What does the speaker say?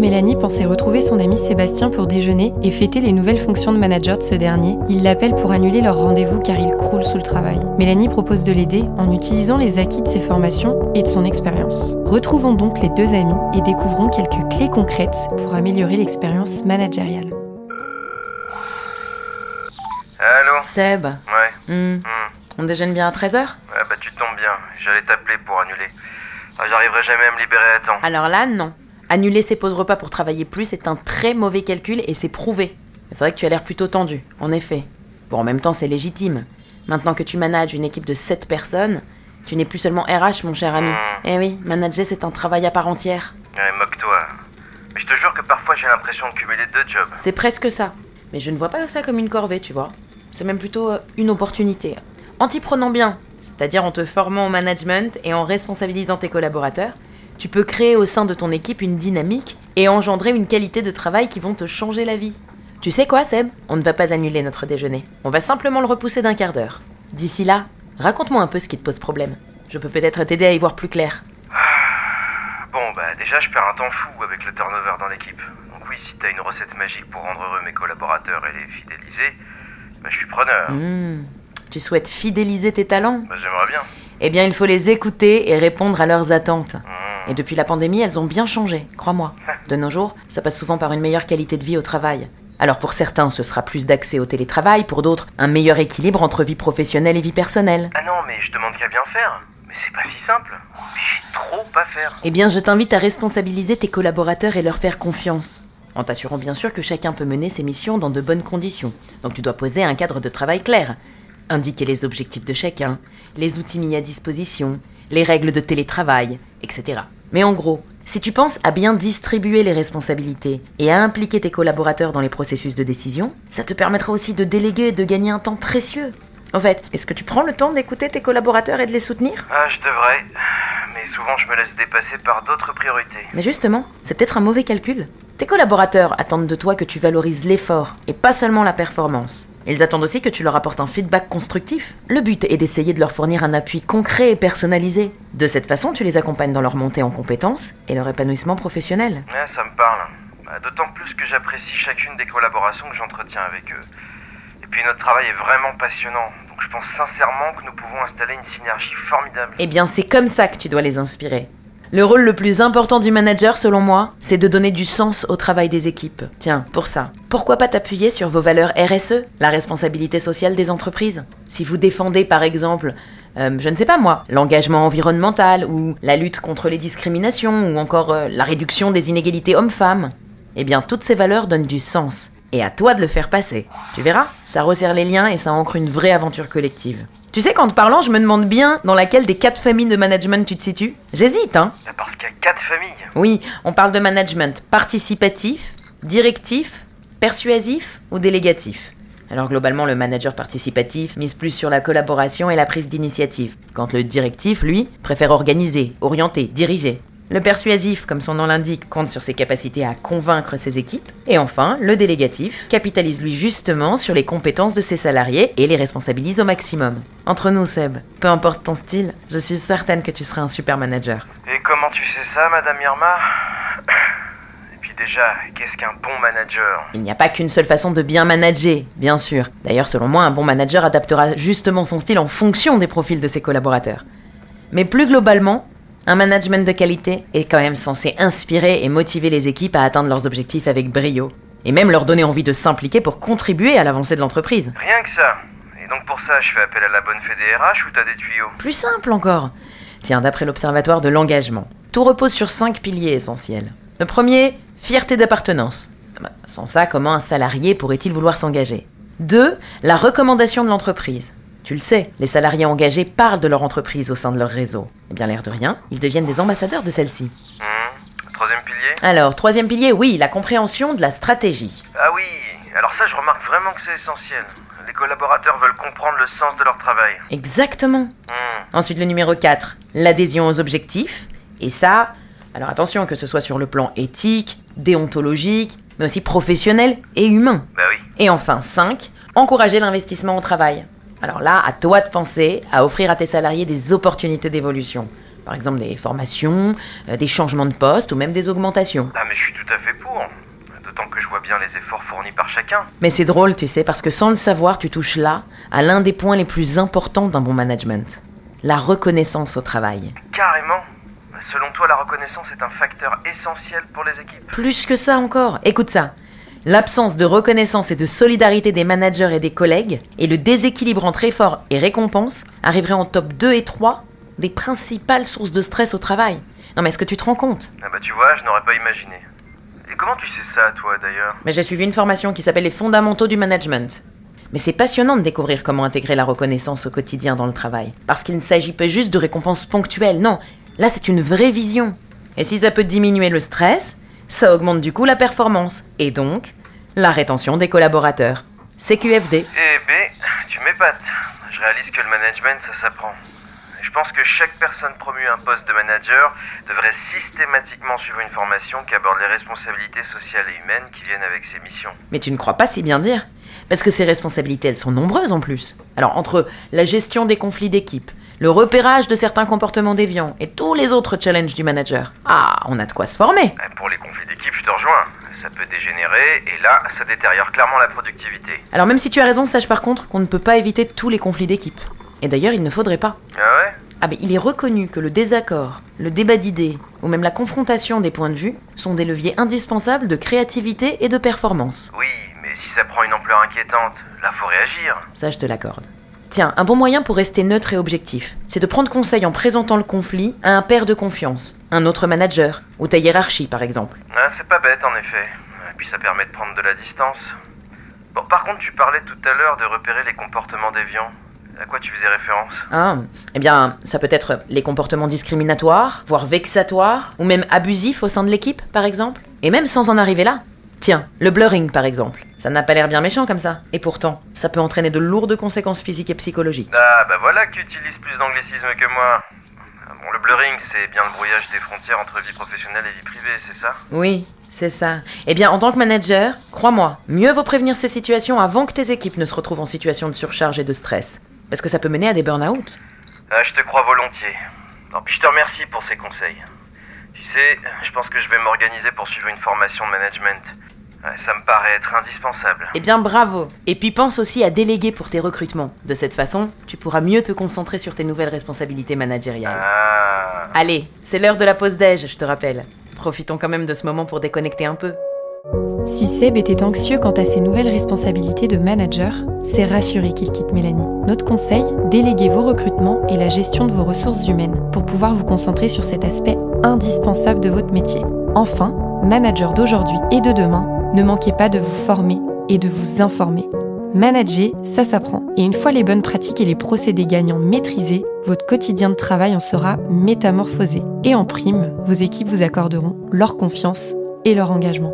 Mélanie pensait retrouver son ami Sébastien pour déjeuner et fêter les nouvelles fonctions de manager de ce dernier, il l'appelle pour annuler leur rendez-vous car il croule sous le travail. Mélanie propose de l'aider en utilisant les acquis de ses formations et de son expérience. Retrouvons donc les deux amis et découvrons quelques clés concrètes pour améliorer l'expérience managériale. Allô Seb, Ouais. hmm, Hmm. on déjeune bien à 13h Ouais, bah tu tombes bien. J'allais t'appeler pour annuler. Ah, J'arriverai jamais à me libérer à temps. Alors là, non. Annuler ses pauses repas pour travailler plus est un très mauvais calcul et c'est prouvé. C'est vrai que tu as l'air plutôt tendu, en effet. Bon, en même temps, c'est légitime. Maintenant que tu manages une équipe de 7 personnes, tu n'es plus seulement RH, mon cher ami. Hmm. Eh oui, manager, c'est un travail à part entière. Ouais, moque-toi. Mais je te jure que parfois j'ai l'impression de cumuler deux jobs. C'est presque ça. Mais je ne vois pas ça comme une corvée, tu vois. C'est même plutôt euh, une opportunité. En t'y prenant bien, c'est-à-dire en te formant au management et en responsabilisant tes collaborateurs, tu peux créer au sein de ton équipe une dynamique et engendrer une qualité de travail qui vont te changer la vie. Tu sais quoi, Seb? On ne va pas annuler notre déjeuner. On va simplement le repousser d'un quart d'heure. D'ici là, raconte-moi un peu ce qui te pose problème. Je peux peut-être t'aider à y voir plus clair. Bon, bah déjà, je perds un temps fou avec le turnover dans l'équipe. Donc oui, si t'as une recette magique pour rendre heureux mes collaborateurs et les fidéliser, bah je suis preneur. Hmm, Tu souhaites fidéliser tes talents? Bah j'aimerais bien. Eh bien, il faut les écouter et répondre à leurs attentes. Hmm. Et depuis la pandémie, elles ont bien changé, crois-moi. De nos jours, ça passe souvent par une meilleure qualité de vie au travail. Alors pour certains, ce sera plus d'accès au télétravail, pour d'autres, un meilleur équilibre entre vie professionnelle et vie personnelle. Ah non, mais je demande qu'à bien faire. Mais c'est pas si simple. Mais j'ai trop à faire. Eh bien, je t'invite à responsabiliser tes collaborateurs et leur faire confiance. En t'assurant bien sûr que chacun peut mener ses missions dans de bonnes conditions. Donc tu dois poser un cadre de travail clair. Indiquer les objectifs de chacun, les outils mis à disposition, les règles de télétravail, etc. Mais en gros, si tu penses à bien distribuer les responsabilités et à impliquer tes collaborateurs dans les processus de décision, ça te permettra aussi de déléguer et de gagner un temps précieux. En fait, est-ce que tu prends le temps d'écouter tes collaborateurs et de les soutenir? Ah, je devrais. Mais souvent, je me laisse dépasser par d'autres priorités. Mais justement, c'est peut-être un mauvais calcul. Tes collaborateurs attendent de toi que tu valorises l'effort et pas seulement la performance. Ils attendent aussi que tu leur apportes un feedback constructif. Le but est d'essayer de leur fournir un appui concret et personnalisé. De cette façon, tu les accompagnes dans leur montée en compétences et leur épanouissement professionnel. Ouais, ça me parle. Bah, D'autant plus que j'apprécie chacune des collaborations que j'entretiens avec eux. Et puis notre travail est vraiment passionnant. Donc je pense sincèrement que nous pouvons installer une synergie formidable. Eh bien, c'est comme ça que tu dois les inspirer. Le rôle le plus important du manager, selon moi, c'est de donner du sens au travail des équipes. Tiens, pour ça, pourquoi pas t'appuyer sur vos valeurs RSE, la responsabilité sociale des entreprises? Si vous défendez, par exemple, euh, je ne sais pas moi, l'engagement environnemental, ou la lutte contre les discriminations, ou encore euh, la réduction des inégalités hommes-femmes, eh bien, toutes ces valeurs donnent du sens. Et à toi de le faire passer. Tu verras, ça resserre les liens et ça ancre une vraie aventure collective. Tu sais, qu'en te parlant, je me demande bien dans laquelle des quatre familles de management tu te situes. J'hésite, hein Bah, Parce qu'il y a quatre familles. Oui, on parle de management participatif, directif, persuasif ou délégatif. Alors globalement, le manager participatif mise plus sur la collaboration et la prise d'initiative, quand le directif, lui, préfère organiser, orienter, diriger. Le persuasif, comme son nom l'indique, compte sur ses capacités à convaincre ses équipes. Et enfin, le délégatif capitalise lui justement sur les compétences de ses salariés et les responsabilise au maximum. Entre nous, Seb, peu importe ton style, je suis certaine que tu seras un super manager. Et comment tu sais ça, Madame Irma? Et puis déjà, qu'est-ce qu'un bon manager? Il n'y a pas qu'une seule façon de bien manager, bien sûr. D'ailleurs, selon moi, un bon manager adaptera justement son style en fonction des profils de ses collaborateurs. Mais plus globalement, un management de qualité est quand même censé inspirer et motiver les équipes à atteindre leurs objectifs avec brio. Et même leur donner envie de s'impliquer pour contribuer à l'avancée de l'entreprise. Rien que ça. Et donc pour ça, je fais appel à la bonne fée des RH ou t'as des tuyaux? Plus simple encore. Tiens, d'après l'Observatoire de l'engagement, tout repose sur cinq piliers essentiels. Le premier, fierté d'appartenance. Sans ça, comment un salarié pourrait-il vouloir s'engager? Deux, la recommandation de l'entreprise. Tu le sais, les salariés engagés parlent de leur entreprise au sein de leur réseau. Eh bien, l'air de rien, ils deviennent des ambassadeurs de celle-ci. Hmm, Troisième pilier Alors, troisième pilier, oui, la compréhension de la stratégie. Ah oui, alors ça, je remarque vraiment que c'est essentiel. Les collaborateurs veulent comprendre le sens de leur travail. Exactement. Hmm, Ensuite, le numéro 4, l'adhésion aux objectifs. Et ça, alors attention, que ce soit sur le plan éthique, déontologique, mais aussi professionnel et humain. Bah oui. Et enfin, 5, encourager l'investissement au travail. Alors là, à toi de penser à offrir à tes salariés des opportunités d'évolution. Par exemple des formations, euh, des changements de poste ou même des augmentations. Ah mais je suis tout à fait pour. D'autant que je vois bien les efforts fournis par chacun. Mais c'est drôle, tu sais, parce que sans le savoir, tu touches là à l'un des points les plus importants d'un bon management. La reconnaissance au travail. Carrément. Selon toi, la reconnaissance est un facteur essentiel pour les équipes Plus que ça encore. Écoute ça. L'absence de reconnaissance et de solidarité des managers et des collègues et le déséquilibre entre efforts et récompenses arriveraient en top 2 et 3 des principales sources de stress au travail. Non mais est-ce que tu te rends compte? Ah bah tu vois, je n'aurais pas imaginé. Et comment tu sais ça, toi, d'ailleurs? Mais j'ai suivi une formation qui s'appelle les fondamentaux du management. Mais c'est passionnant de découvrir comment intégrer la reconnaissance au quotidien dans le travail. Parce qu'il ne s'agit pas juste de récompenses ponctuelles, non. Là, c'est une vraie vision. Et si ça peut diminuer le stress, ça augmente du coup la performance. Et donc, la rétention des collaborateurs. CQFD. Eh ben, tu m'épates. Je réalise que le management, ça s'apprend. Je pense que chaque personne promue à un poste de manager devrait systématiquement suivre une formation qui aborde les responsabilités sociales et humaines qui viennent avec ses missions. Mais tu ne crois pas si bien dire Parce que ces responsabilités, elles sont nombreuses en plus. Alors, entre la gestion des conflits d'équipe, le repérage de certains comportements déviants et tous les autres challenges du manager, ah, on a de quoi se former. Et Pour les conflits d'équipe, je te rejoins. Ça peut dégénérer, et là, ça détériore clairement la productivité. Alors même si tu as raison, sache par contre qu'on ne peut pas éviter tous les conflits d'équipe. Et d'ailleurs, il ne faudrait pas. Ah ouais? Ah mais il est reconnu que le désaccord, le débat d'idées, ou même la confrontation des points de vue sont des leviers indispensables de créativité et de performance. Oui, mais si ça prend une ampleur inquiétante, là, faut réagir. Ça, je te l'accorde. Tiens, un bon moyen pour rester neutre et objectif, c'est de prendre conseil en présentant le conflit à un père de confiance, un autre manager, ou ta hiérarchie par exemple. Ah, c'est pas bête, en effet. Et puis ça permet de prendre de la distance. Bon, par contre, tu parlais tout à l'heure de repérer les comportements déviants. À quoi tu faisais référence? Ah, eh bien, ça peut être les comportements discriminatoires, voire vexatoires, ou même abusifs au sein de l'équipe, par exemple. Et même sans en arriver là. Tiens, le blurring, par exemple. Ça n'a pas l'air bien méchant comme ça. Et pourtant, ça peut entraîner de lourdes conséquences physiques et psychologiques. Ah, bah voilà que tu utilises plus d'anglicisme que moi. Ah Bon, le blurring, c'est bien le brouillage des frontières entre vie professionnelle et vie privée, c'est ça? Oui, c'est ça. Eh bien, en tant que manager, crois-moi, mieux vaut prévenir ces situations avant que tes équipes ne se retrouvent en situation de surcharge et de stress. Parce que ça peut mener à des burn-out. Ah, je te crois volontiers. Non, puis je te remercie pour ces conseils. Tu sais, je pense que je vais m'organiser pour suivre une formation de management. Ouais, ça me paraît être indispensable. Eh bien, bravo. Et puis pense aussi à déléguer pour tes recrutements. De cette façon, tu pourras mieux te concentrer sur tes nouvelles responsabilités managériales. Ah. Allez, c'est l'heure de la pause déj, je te rappelle. Profitons quand même de ce moment pour déconnecter un peu. Si Seb était anxieux quant à ses nouvelles responsabilités de manager, c'est rassuré qu'il quitte Mélanie. Notre conseil, déléguez vos recrutements et la gestion de vos ressources humaines pour pouvoir vous concentrer sur cet aspect indispensable de votre métier. Enfin, manager d'aujourd'hui et de demain, ne manquez pas de vous former et de vous informer. Manager, ça s'apprend. Et une fois les bonnes pratiques et les procédés gagnants maîtrisés, votre quotidien de travail en sera métamorphosé. Et en prime, vos équipes vous accorderont leur confiance et leur engagement.